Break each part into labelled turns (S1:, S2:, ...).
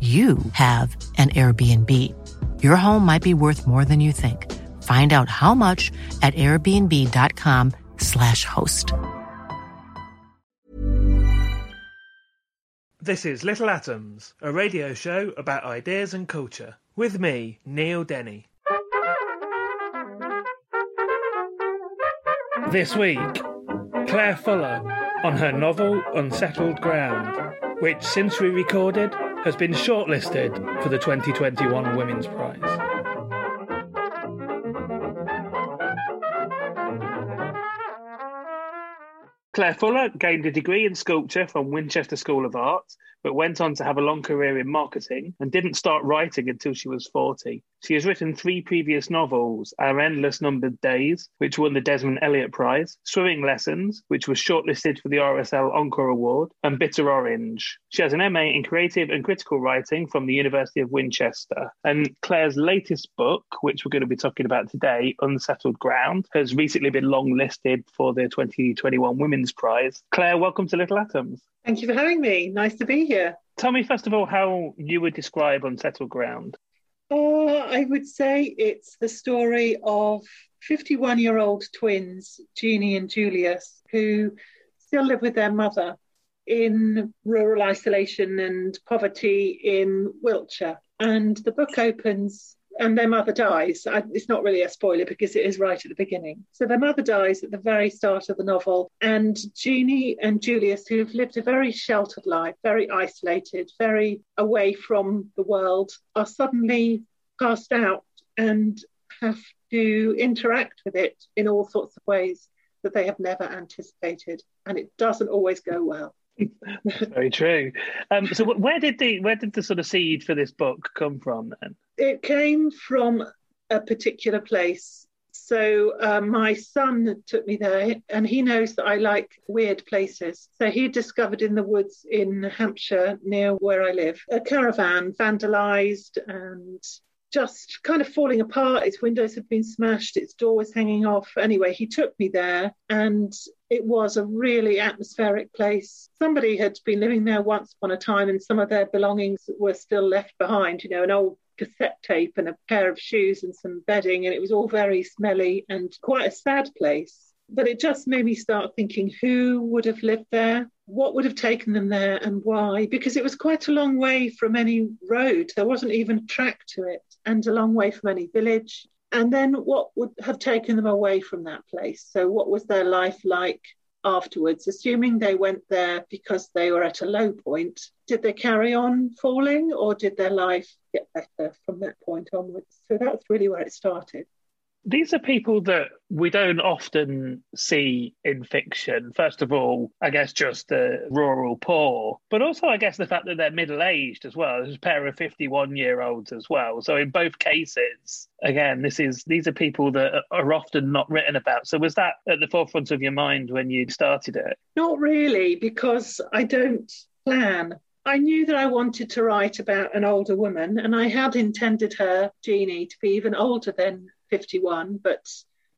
S1: you have an Airbnb. Your home might be worth more than you think. Find out how much at airbnb.com/slash host.
S2: This is Little Atoms, a radio show about ideas and culture. With me, Neil Denny. This week, Claire Fuller on her novel Unsettled Ground, which since we recorded has been shortlisted for the 2021 Women's Prize. Claire Fuller gained a degree in sculpture from Winchester School of Art, but went on to have a long career in marketing and didn't start writing until she was 40. She has written three previous novels Our Endless Numbered Days, which won the Desmond Elliott Prize, Swimming Lessons, which was shortlisted for the RSL Encore Award, and Bitter Orange. She has an MA in Creative and Critical Writing from the University of Winchester. And Claire's latest book, which we're going to be talking about today, Unsettled Ground, has recently been longlisted for the 2021 Women's Prize. Claire, welcome to Little Atoms.
S3: Thank you for having me. Nice to be here.
S2: Tell me, first of all, how you would describe Unsettled Ground.
S3: I would say it's the story of 51 year old twins, Jeannie and Julius, who still live with their mother in rural isolation and poverty in Wiltshire. And the book opens and their mother dies. I, it's not really a spoiler because it is right at the beginning. So their mother dies at the very start of the novel, and Jeannie and Julius, who have lived a very sheltered life, very isolated, very away from the world, are suddenly cast out and have to interact with it in all sorts of ways that they have never anticipated. And it doesn't always go well.
S2: Very true. Um, so, where did the where did the sort of seed for this book come from then?
S3: It came from a particular place. So uh, my son took me there, and he knows that I like weird places. So he discovered in the woods in Hampshire, near where I live, a caravan vandalised and just kind of falling apart. Its windows had been smashed, its door was hanging off. Anyway, he took me there, and it was a really atmospheric place. Somebody had been living there once upon a time, and some of their belongings were still left behind, you know, an old cassette tape and a pair of shoes and some bedding, and it was all very smelly and quite a sad place. But it just made me start thinking who would have lived there? What would have taken them there and why? Because it was quite a long way from any road. There wasn't even a track to it, and a long way from any village. And then what would have taken them away from that place? So, what was their life like afterwards? Assuming they went there because they were at a low point, did they carry on falling or did their life get better from that point onwards? So, that's really where it started
S2: these are people that we don't often see in fiction. First of all, I guess just the rural poor, but also I guess the fact that they're middle aged as well. There's a pair of 51 year olds as well. So in both cases, again, this is these are people that are often not written about. So was that at the forefront of your mind when you started it?
S3: Not really, because I don't plan I knew that I wanted to write about an older woman, and I had intended her, Jeannie, to be even older than 51, but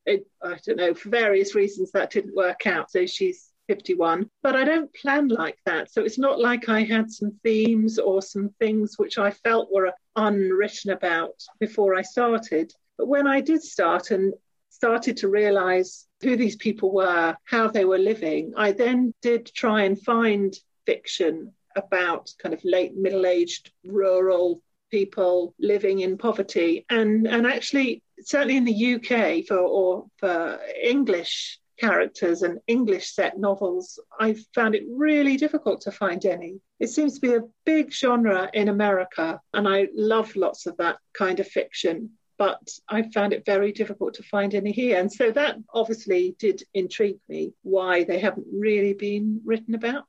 S3: it, I don't know, for various reasons that didn't work out. So she's 51. But I don't plan like that. So it's not like I had some themes or some things which I felt were unwritten about before I started. But when I did start and started to realize who these people were, how they were living, I then did try and find fiction about kind of late middle aged rural people living in poverty. And, and actually, certainly in the UK for, or for English characters and English set novels, I found it really difficult to find any. It seems to be a big genre in America, and I love lots of that kind of fiction. But I found it very difficult to find any here. And so that obviously did intrigue me why they haven't really been written about.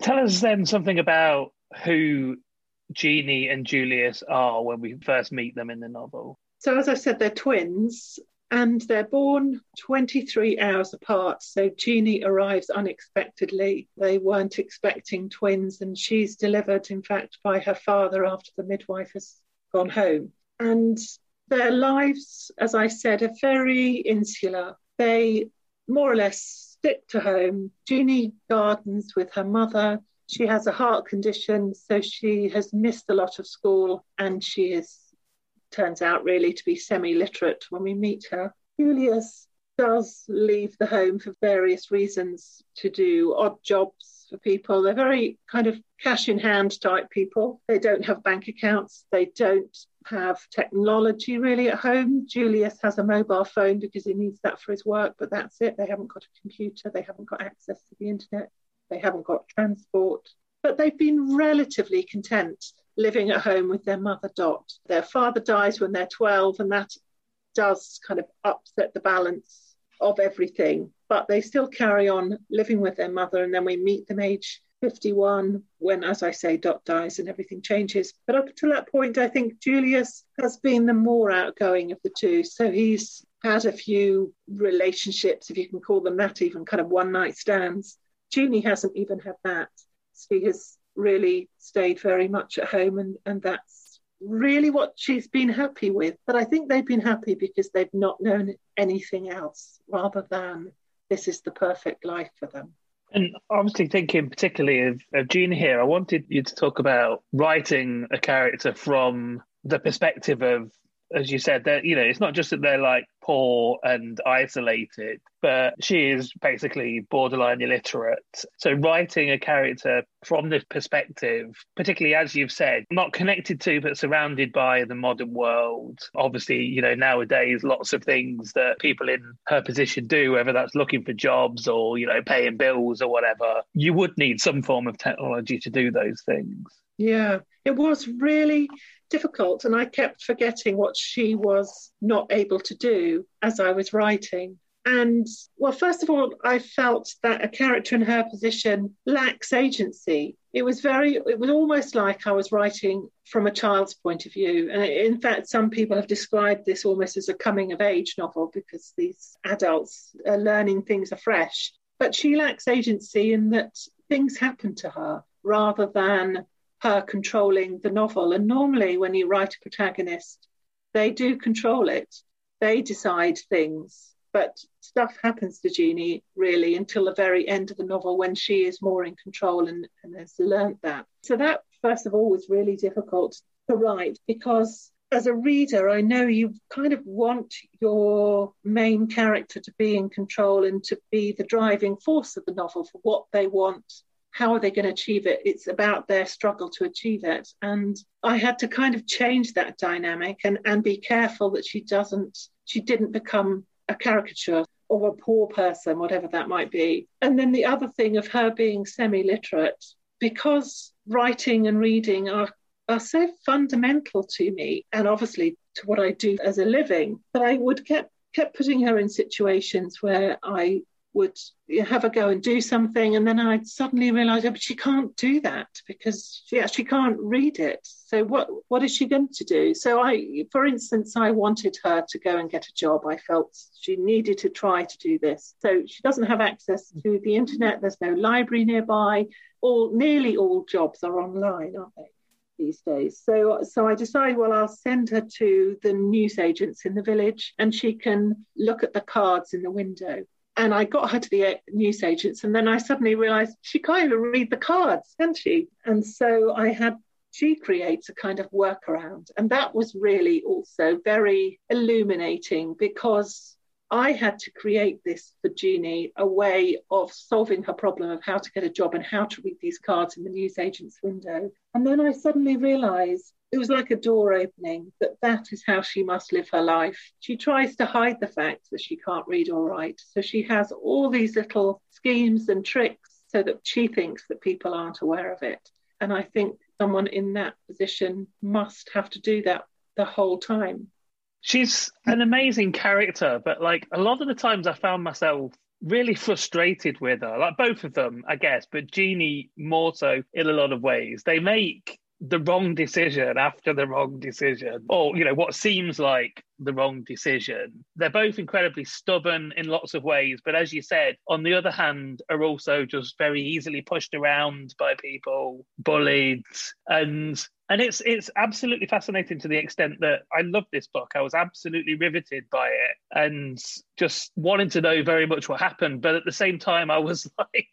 S2: Tell us then something about who Jeannie and Julius are when we first meet them in the novel.
S3: So, as I said, they're twins and they're born 23 hours apart. So, Jeannie arrives unexpectedly. They weren't expecting twins, and she's delivered, in fact, by her father after the midwife has gone home. And their lives, as I said, are very insular. They more or less stick to home. Jeannie gardens with her mother. She has a heart condition, so she has missed a lot of school and she is turns out really to be semi literate when we meet her. Julius does leave the home for various reasons to do odd jobs for people. They're very kind of cash in hand type people. They don't have bank accounts, they don't have technology really at home. Julius has a mobile phone because he needs that for his work, but that's it. They haven't got a computer, they haven't got access to the internet, they haven't got transport. But they've been relatively content living at home with their mother Dot. Their father dies when they're 12, and that does kind of upset the balance of everything. But they still carry on living with their mother, and then we meet them age 51 when, as I say, Dot dies and everything changes. But up to that point, I think Julius has been the more outgoing of the two. So he's had a few relationships, if you can call them that, even kind of one night stands. Jeannie hasn't even had that. She has really stayed very much at home, and, and that's really what she's been happy with. But I think they've been happy because they've not known anything else rather than this is the perfect life for them.
S2: And obviously, thinking particularly of, of Jean here, I wanted you to talk about writing a character from the perspective of as you said, that you know, it's not just that they're like poor and isolated, but she is basically borderline illiterate. So writing a character from this perspective, particularly as you've said, not connected to but surrounded by the modern world. Obviously, you know, nowadays lots of things that people in her position do, whether that's looking for jobs or, you know, paying bills or whatever, you would need some form of technology to do those things.
S3: Yeah, it was really difficult. And I kept forgetting what she was not able to do as I was writing. And well, first of all, I felt that a character in her position lacks agency. It was very, it was almost like I was writing from a child's point of view. And in fact, some people have described this almost as a coming of age novel because these adults are learning things afresh. But she lacks agency in that things happen to her rather than her controlling the novel. And normally, when you write a protagonist, they do control it, they decide things. But stuff happens to Jeannie really until the very end of the novel when she is more in control and, and has learnt that. So, that first of all was really difficult to write because as a reader, I know you kind of want your main character to be in control and to be the driving force of the novel for what they want how are they going to achieve it? It's about their struggle to achieve it. And I had to kind of change that dynamic and, and be careful that she doesn't, she didn't become a caricature or a poor person, whatever that might be. And then the other thing of her being semi literate, because writing and reading are, are so fundamental to me and obviously to what I do as a living, that I would kept kept putting her in situations where I would have a go and do something, and then I'd suddenly realise, oh, but she can't do that because she actually can't read it. So what what is she going to do? So I, for instance, I wanted her to go and get a job. I felt she needed to try to do this. So she doesn't have access to the internet. There's no library nearby. All nearly all jobs are online, aren't they? these days. So, so I decided, well, I'll send her to the newsagents in the village, and she can look at the cards in the window and I got her to the uh, newsagents, and then I suddenly realised she can't even read the cards, can she? And so I had she creates a kind of workaround, and that was really also very illuminating because I had to create this for Jeannie, a way of solving her problem of how to get a job and how to read these cards in the newsagent's window. And then I suddenly realized it was like a door opening that that is how she must live her life. She tries to hide the fact that she can't read or write. So she has all these little schemes and tricks so that she thinks that people aren't aware of it. And I think someone in that position must have to do that the whole time.
S2: She's an amazing character, but like a lot of the times I found myself really frustrated with her. Like both of them, I guess, but Jeannie more so in a lot of ways. They make the wrong decision after the wrong decision, or you know what seems like the wrong decision. They're both incredibly stubborn in lots of ways, but as you said, on the other hand, are also just very easily pushed around by people, bullied, and and it's it's absolutely fascinating to the extent that I love this book. I was absolutely riveted by it and just wanting to know very much what happened, but at the same time, I was like,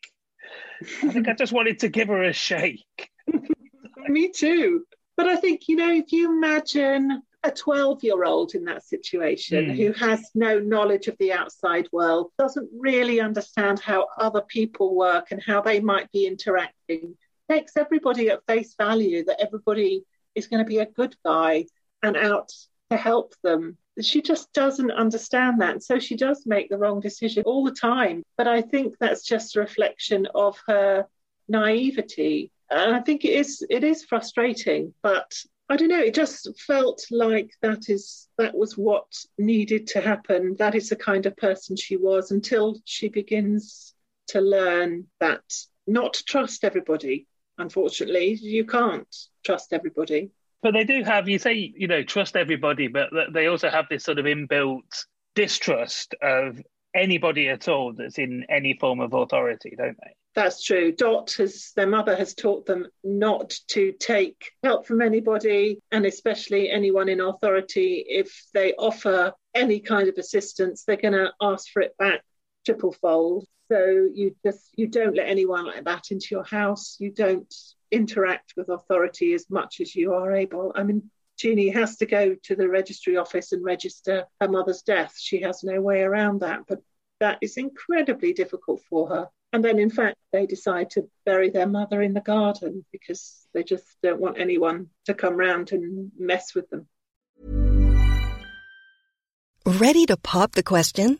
S2: I think I just wanted to give her a shake.
S3: Me too. But I think, you know, if you imagine a 12 year old in that situation mm. who has no knowledge of the outside world, doesn't really understand how other people work and how they might be interacting, takes everybody at face value that everybody is going to be a good guy and out to help them. She just doesn't understand that. And so she does make the wrong decision all the time. But I think that's just a reflection of her naivety and I think it is it is frustrating, but I don't know. It just felt like that is that was what needed to happen. That is the kind of person she was until she begins to learn that not to trust everybody. Unfortunately, you can't trust everybody.
S2: But they do have, you say, you know, trust everybody, but they also have this sort of inbuilt distrust of anybody at all that's in any form of authority, don't they?
S3: That's true. Dot has, their mother has taught them not to take help from anybody, and especially anyone in authority. If they offer any kind of assistance, they're going to ask for it back triple fold. So you just you don't let anyone like that into your house. You don't interact with authority as much as you are able. I mean, Jeannie has to go to the registry office and register her mother's death. She has no way around that, but that is incredibly difficult for her. And then, in fact, they decide to bury their mother in the garden because they just don't want anyone to come round and mess with them.
S4: Ready to pop the question?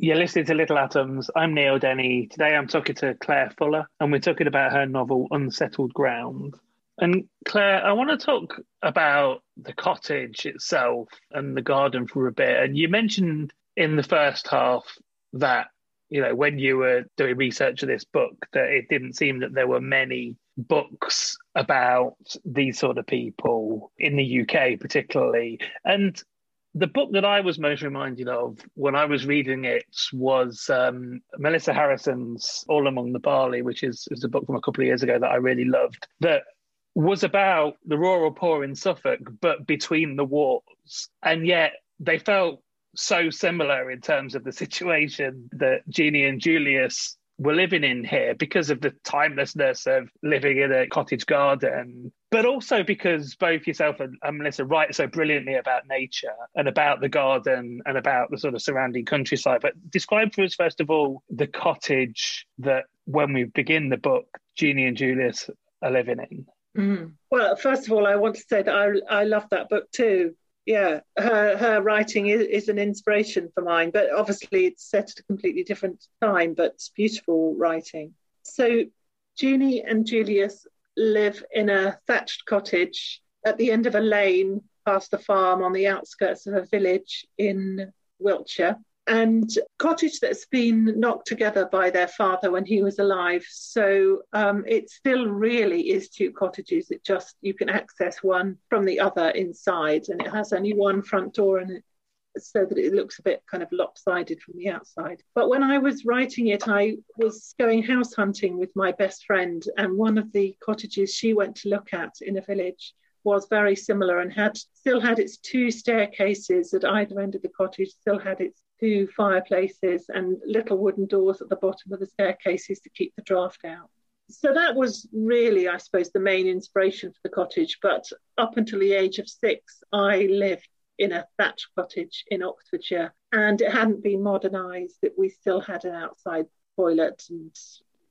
S2: You're listening to Little Atoms. I'm Neil Denny. Today I'm talking to Claire Fuller, and we're talking about her novel Unsettled Ground. And Claire, I want to talk about the cottage itself and the garden for a bit. And you mentioned in the first half that, you know, when you were doing research of this book, that it didn't seem that there were many books about these sort of people in the UK, particularly. And the book that I was most reminded of when I was reading it was um, Melissa Harrison's All Among the Barley, which is, is a book from a couple of years ago that I really loved, that was about the rural poor in Suffolk, but between the wars. And yet they felt so similar in terms of the situation that Jeannie and Julius we're living in here because of the timelessness of living in a cottage garden, but also because both yourself and, and, Melissa write so brilliantly about nature and about the garden and about the sort of surrounding countryside. But describe for us, first of all, the cottage that when we begin the book, Jeannie and Julius are living in.
S3: Mm. Well, first of all, I want to say that I, I love that book too yeah, her her writing is, is, an inspiration for mine, but obviously it's set at a completely different time, but beautiful writing. So Jeannie and Julius live in a thatched cottage at the end of a lane past the farm on the outskirts of a village in Wiltshire and cottage that's been knocked together by their father when he was alive. So um, it still really is two cottages. It just you can access one from the other inside, and it has only one front door and so that it looks a bit kind of lopsided from the outside. But when I was writing it, I was going house hunting with my best friend, and one of the cottages she went to look at in a village was very similar and had still had its two staircases at either end of the cottage, still had its two fireplaces and little wooden doors at the bottom of the staircases to keep the draft out. So that was really, I suppose, the main inspiration for the cottage. But up until the age of six, I lived in a thatched cottage in Oxfordshire, and it hadn't been modernised. That we still had an outside toilet, and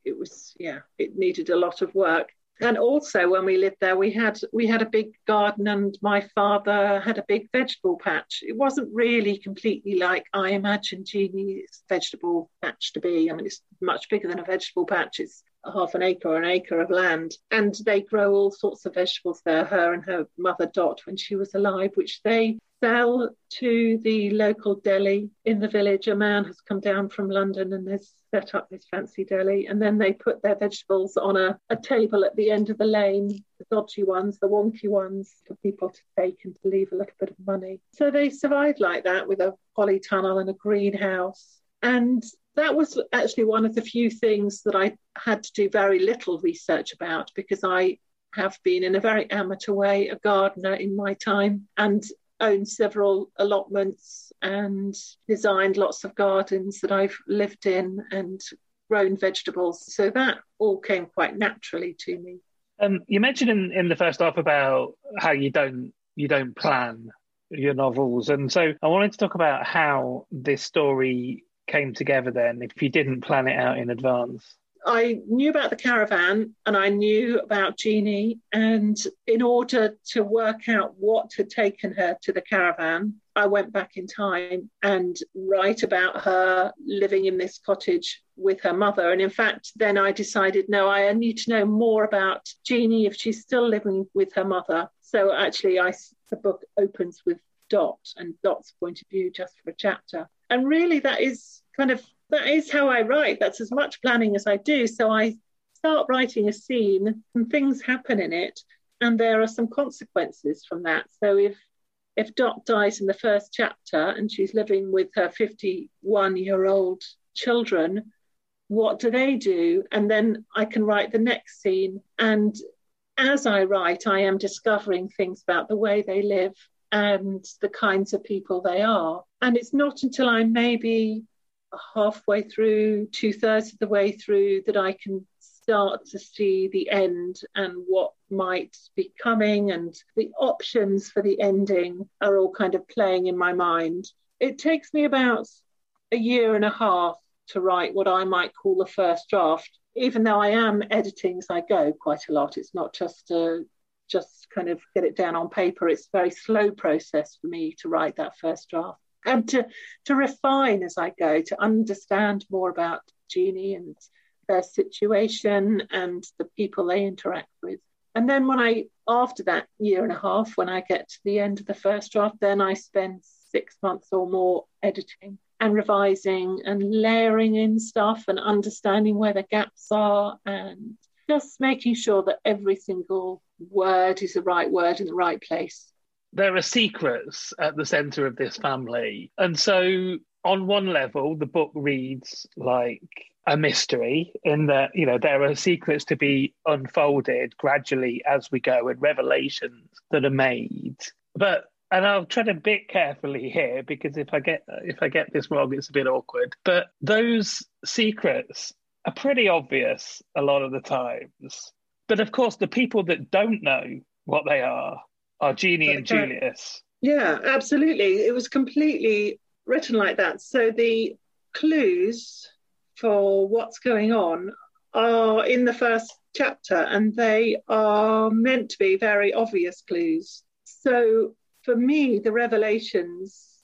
S3: it was yeah, it needed a lot of work. And also when we lived there we had we had a big garden and my father had a big vegetable patch. It wasn't really completely like i imagined jeannie's vegetable patch to be. I mean it's much bigger than a vegetable patch. It's half an acre or an acre of land. And they grow all sorts of vegetables there her and her mother dot when she was alive which they sell to the local deli in the village a man has come down from london and has set up this fancy deli, and then they put their vegetables on a, a table at the end of the lane, the dodgy ones, the wonky ones, for people to take and to leave a little bit of money. So they survived like that with a polytunnel and a greenhouse. And that was actually one of the few things that I had to do very little research about because I have been, in a very amateur way, a gardener in my time. And owned several allotments and designed lots of gardens that I've lived in and grown vegetables. So that all came quite naturally to me.
S2: Um, you mentioned in, in the first half about how you don't you don't plan your novels, and so I wanted to talk about how this story came together. Then, if you didn't plan it out in advance.
S3: I knew about the caravan and I knew about Jeannie. And in order to work out what had taken her to the caravan, I went back in time and write about her living in this cottage with her mother. And in fact, then I decided no, I need to know more about Jeannie if she's still living with her mother. So actually, I, the book opens with Dot and Dot's point of view just for a chapter. And really, that is kind of that is how I write. That's as much planning as I do. So I start writing a scene and things happen in it, and there are some consequences from that. So if if Dot dies in the first chapter and she's living with her 51 year old children, what do they do? And then I can write the next scene. And as I write, I am discovering things about the way they live and the kinds of people they are. And it's not until I'm maybe halfway through, two thirds of the way through, that I can start to see the end and what might be coming, and the options for the ending are all kind of playing in my mind. It takes me about a year and a half to write what I might call the first draft, even though I am editing as I go quite a lot. It's not just a just kind of get it down on paper. It's a very slow process for me to write that first draft. And to to refine as I go, to understand more about Jeannie and their situation and the people they interact with. And then when I, after that year and a half, when I get to the end of the first draft, then I spend six months or more editing and revising and layering in stuff and understanding where the gaps are and just making sure that every single word is the right word in the right place.
S2: There are secrets at the center of this family. And so, on one level, the book reads like a mystery in that, you know, there are secrets to be unfolded gradually as we go and revelations that are made. But and I'll tread a bit carefully here because if I get if I get this wrong, it's a bit awkward. But those secrets are pretty obvious a lot of the times. But of course, the people that don't know what they are are Jeannie and Julius.
S3: Yeah, absolutely. It was completely written like that. So the clues for what's going on are in the first chapter, and they are meant to be very obvious clues. So for me, the revelations,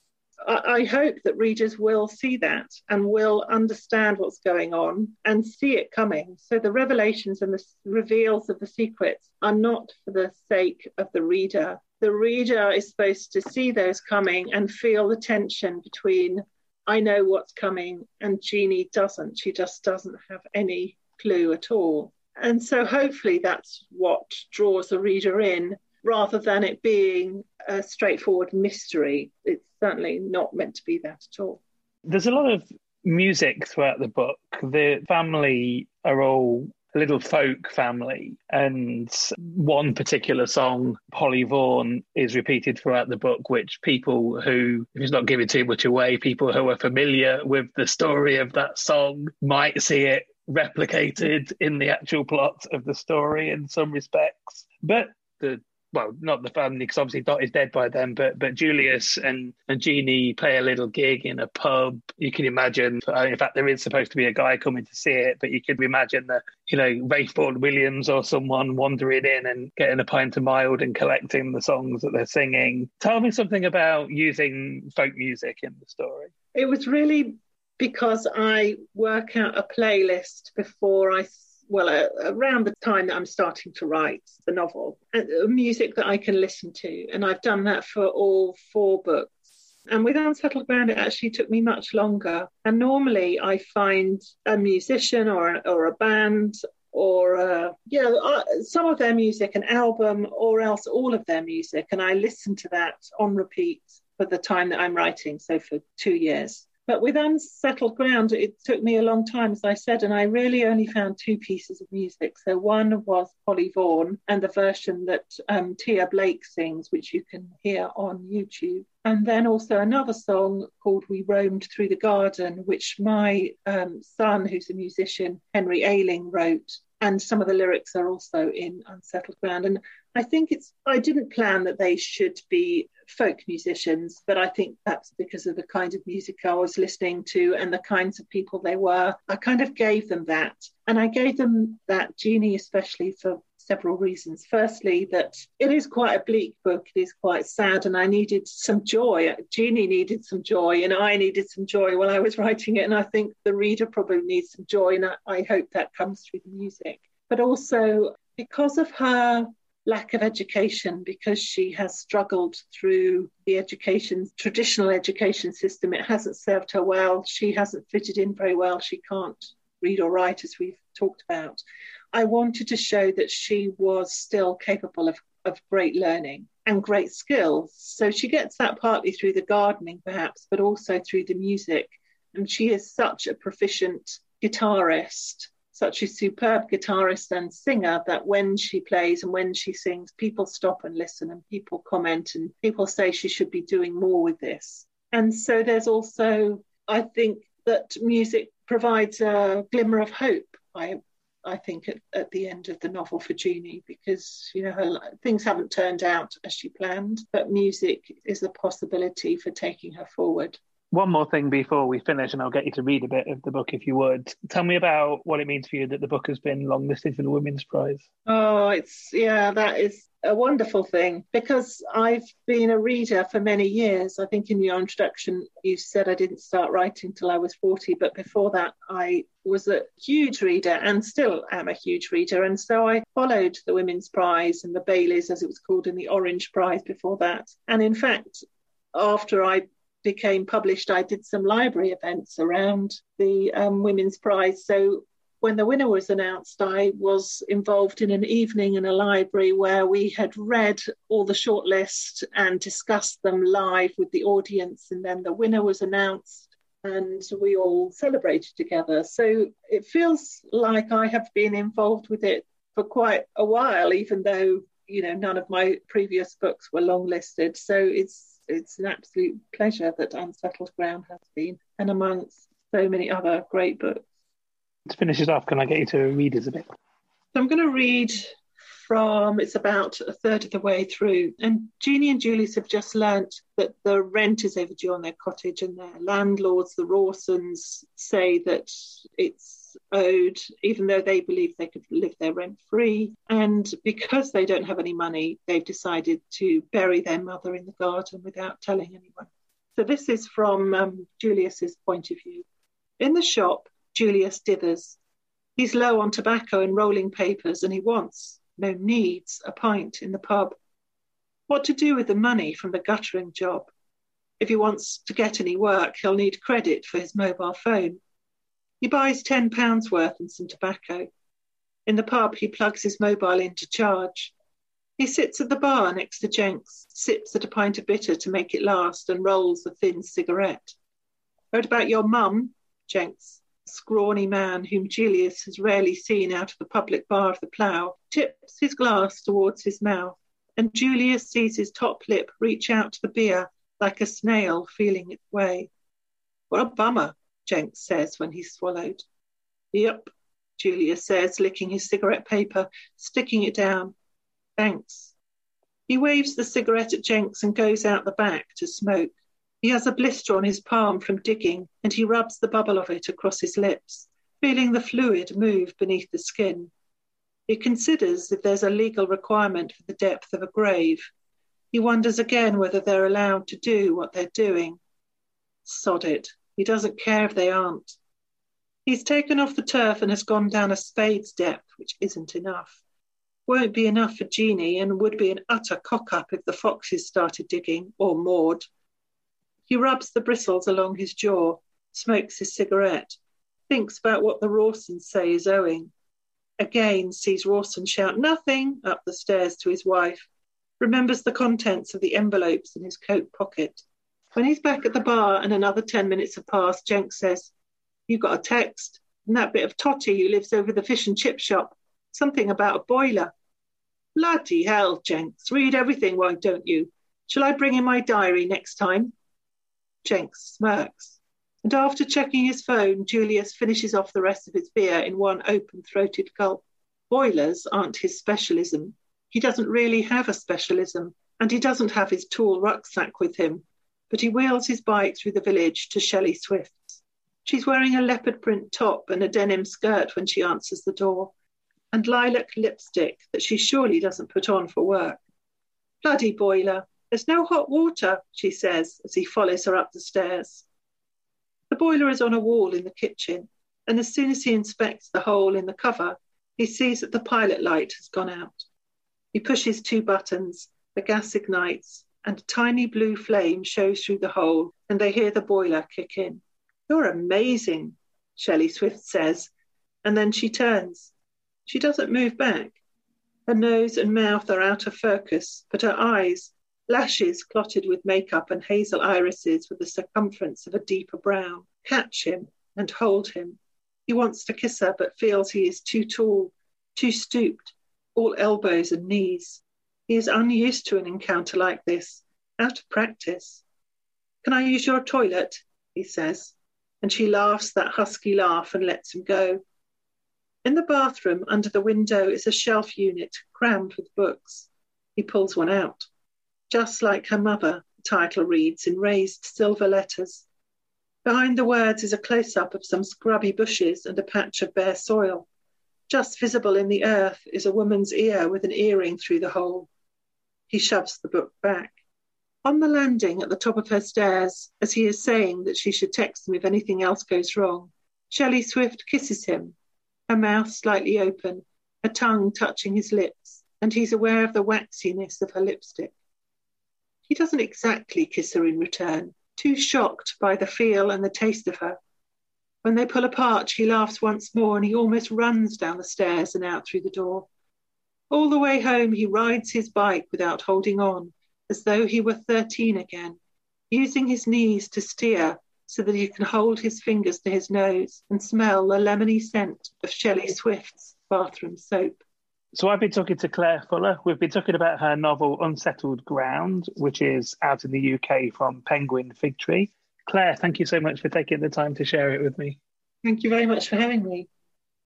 S3: I, hope that readers will see that and will understand what's going on and see it coming. So the revelations and the reveals of the secrets are not for the sake of the reader. The reader is supposed to see those coming and feel the tension between I know what's coming and Jeannie doesn't. She just doesn't have any clue at all. And so hopefully that's what draws the reader in rather than it being a straightforward mystery. It's certainly not meant to be that at all.
S2: There's a lot of music throughout the book. The family are all a little folk family, and one particular song, Polly Vaughan, is repeated throughout the book, which people who, if it's not giving too much away, people who are familiar with the story of that song might see it replicated in the actual plot of the story in some respects. But the well, not the family because obviously Dot is dead by then, but but Julius and and Jeannie play a little gig in a pub. You can imagine. In fact, there is supposed to be a guy coming to see it, but you can imagine that you know Ralph Vaughan Williams or someone wandering in and getting a pint of mild and collecting the songs that they're singing. Tell me something about using folk music in the story.
S3: It was really because I work out a playlist before I well, uh, around the time that I'm starting to write the novel, uh, music that I can listen to. And I've done that for all four books. And with Unsettled Ground, it actually took me much longer. And normally I find a musician or, a, or a band or uh, yeah, uh, some of their music, an album, or else all of their music, and I listen to that on repeat for the time that I'm writing, so for two years. But with Unsettled Ground, it took me a long time, as I said, and I really only found two pieces of music. So one was Polly Vaughan and the version that um, Tia Blake sings, which you can hear on YouTube. And then also another song called We Roamed Through the Garden, which my um, son, who's a musician, Henry Ailing, wrote. And some of the lyrics are also in Unsettled Ground. And I think it's, I didn't plan that they should be folk musicians, but I think that's because of the kind of music I was listening to and the kinds of people they were. I kind of gave them that. And I gave them that, Jeannie, especially for several reasons. Firstly, that it is quite a bleak book, it is quite sad, and I needed some joy. Jeannie needed some joy, and I needed some joy while I was writing it. And I think the reader probably needs some joy, and I, I hope that comes through the music. But also, because of her lack of education because she has struggled through the education traditional education system. It hasn't served her well. She hasn't fitted in very well. She can't read or write as we've talked about. I wanted to show that she was still capable of, of great learning and great skills. So she gets that partly through the gardening perhaps but also through the music. And she is such a proficient guitarist such a superb guitarist and singer that when she plays and when she sings, people stop and listen and people comment and people say she should be doing more with this. And so there's also, I think, that music provides a glimmer of hope. I, I think at, at the end of the novel for Jeannie, because you know her, things haven't turned out as she planned, but music is a possibility for taking her forward.
S2: One more thing before we finish, and I'll get you to read a bit of the book if you would. Tell me about what it means for you that the book has been longlisted for the Women's Prize.
S3: Oh, it's, yeah, that is a wonderful thing because I've been a reader for many years. I think in your introduction, you said I didn't start writing till I was 40, but before that, I was a huge reader and still am a huge reader. And so I followed the Women's Prize and the Baileys, as it was called, and the Orange Prize before that. And in fact, after I became published, I did some library events around the um, Women's Prize. So when the winner was announced, I was involved in an evening in a library where we had read all the shortlist and discussed them live with the audience. And then the winner was announced and we all celebrated together. So it feels like I have been involved with it for quite a while, even though, you know, none of my previous books were long listed. So it's it's an absolute pleasure that Unsettled Ground has been, and amongst so many other great books
S2: to finish it off, can I get you to read us a bit?
S3: So I'm going to read from it's about a third of the way through. And Jeannie and Julius have just learnt that the rent is overdue on their cottage, and their landlords, the Rawsons, say that it's owed, even though they believe they could live there rent free. And because they don't have any money, they've decided to bury their mother in the garden without telling anyone. So this is from um, Julius's point of view. In the shop, Julius dithers. He's low on tobacco and rolling papers, and he wants, no needs, a pint in the pub. What to do with the money from the guttering job? If he wants to get any work, he'll need credit for his mobile phone. He buys £10 worth and some tobacco. In the pub, he plugs his mobile in to charge. He sits at the bar next to Jenks, sips at a pint of bitter to make it last, and rolls a thin cigarette. Heard about your mum? Jenks scrawny man whom Julius has rarely seen out of the public bar of the Plough, tips his glass towards his mouth, and Julius sees his top lip reach out to the beer like a snail feeling its way. What a bummer, Jenks says when he's swallowed. Yep, Julius says, licking his cigarette paper, sticking it down. Thanks. He waves the cigarette at Jenks and goes out the back to smoke. He has a blister on his palm from digging, and he rubs the bubble of it across his lips, feeling the fluid move beneath the skin. He considers if there's a legal requirement for the depth of a grave. He wonders again whether they're allowed to do what they're doing. Sod it. He doesn't care if they aren't. He's taken off the turf and has gone down a spade's depth, which isn't enough. Won't be enough for Jeannie and would be an utter cock up if the foxes started digging, or Maud. He rubs the bristles along his jaw, smokes his cigarette, thinks about what the Rawsons say is owing. Again sees Rawson shout nothing up the stairs to his wife, remembers the contents of the envelopes in his coat pocket. When he's back at the bar and another 10 minutes have passed, Jenks says, You got a text? And that bit of Totty who lives over the fish and chip shop. Something about a boiler. Bloody hell, Jenks. Read everything, why don't you? Shall I bring in my diary next time? Jenks smirks. And after checking his phone, Julius finishes off the rest of his beer in one open throated gulp. Boilers aren't his specialism. He doesn't really have a specialism, and he doesn't have his tool rucksack with him, but he wheels his bike through the village to Shelley Swift's. She's wearing a leopard print top and a denim skirt when she answers the door, and lilac lipstick that she surely doesn't put on for work. Bloody boiler, there's no hot water, she says as he follows her up the stairs. The boiler is on a wall in the kitchen, and as soon as he inspects the hole in the cover, he sees that the pilot light has gone out. He pushes two buttons, the gas ignites, and a tiny blue flame shows through the hole, and they hear the boiler kick in. You're amazing, Shelley Swift says, and then she turns. She doesn't move back. Her nose and mouth are out of focus, but her eyes, lashes clotted with makeup and hazel irises with the circumference of a deeper brown. Catch him and hold him. He wants to kiss her, but feels he is too tall, too stooped, all elbows and knees. He is unused to an encounter like this, out of practice. Can I use your toilet? he says, and she laughs that husky laugh and lets him go. In the bathroom, under the window, is a shelf unit crammed with books. He pulls one out. Just like her mother, the title reads in raised silver letters. Behind the words is a close up of some scrubby bushes and a patch of bare soil. Just visible in the earth is a woman's ear with an earring through the hole. He shoves the book back. On the landing at the top of her stairs, as he is saying that she should text him if anything else goes wrong, Shelley Swift kisses him, her mouth slightly open, her tongue touching his lips, and he's aware of the waxiness of her lipstick. He doesn't exactly kiss her in return, too shocked by the feel and the taste of her. When they pull apart, she laughs once more and he almost runs down the stairs and out through the door. All the way home, he rides his bike without holding on, as though he were 13 again, using his knees to steer so that he can hold his fingers to his nose and smell the lemony scent of Shelley Swift's bathroom soap.
S2: So I've been talking to Claire Fuller. We've been talking about her novel Unsettled Ground, which is out in the UK from Penguin Fig Tree. Claire, thank you so much for taking the time to share it with me.
S3: Thank you very much for having me.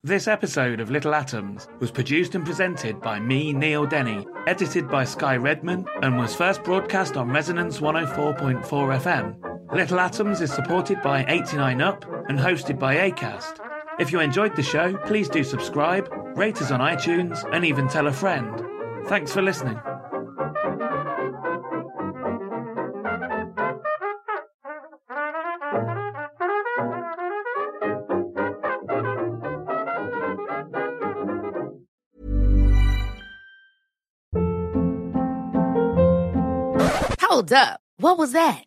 S5: This episode of Little Atoms was produced and presented by me, Neil Denny, edited by Sky Redman, and was first broadcast on Resonance 104.4 FM. Little Atoms is supported by 89UP and hosted by ACAST. If you enjoyed the show, please do subscribe, rate us on iTunes, and even tell a friend. Thanks for listening.
S6: Hold up. What was that?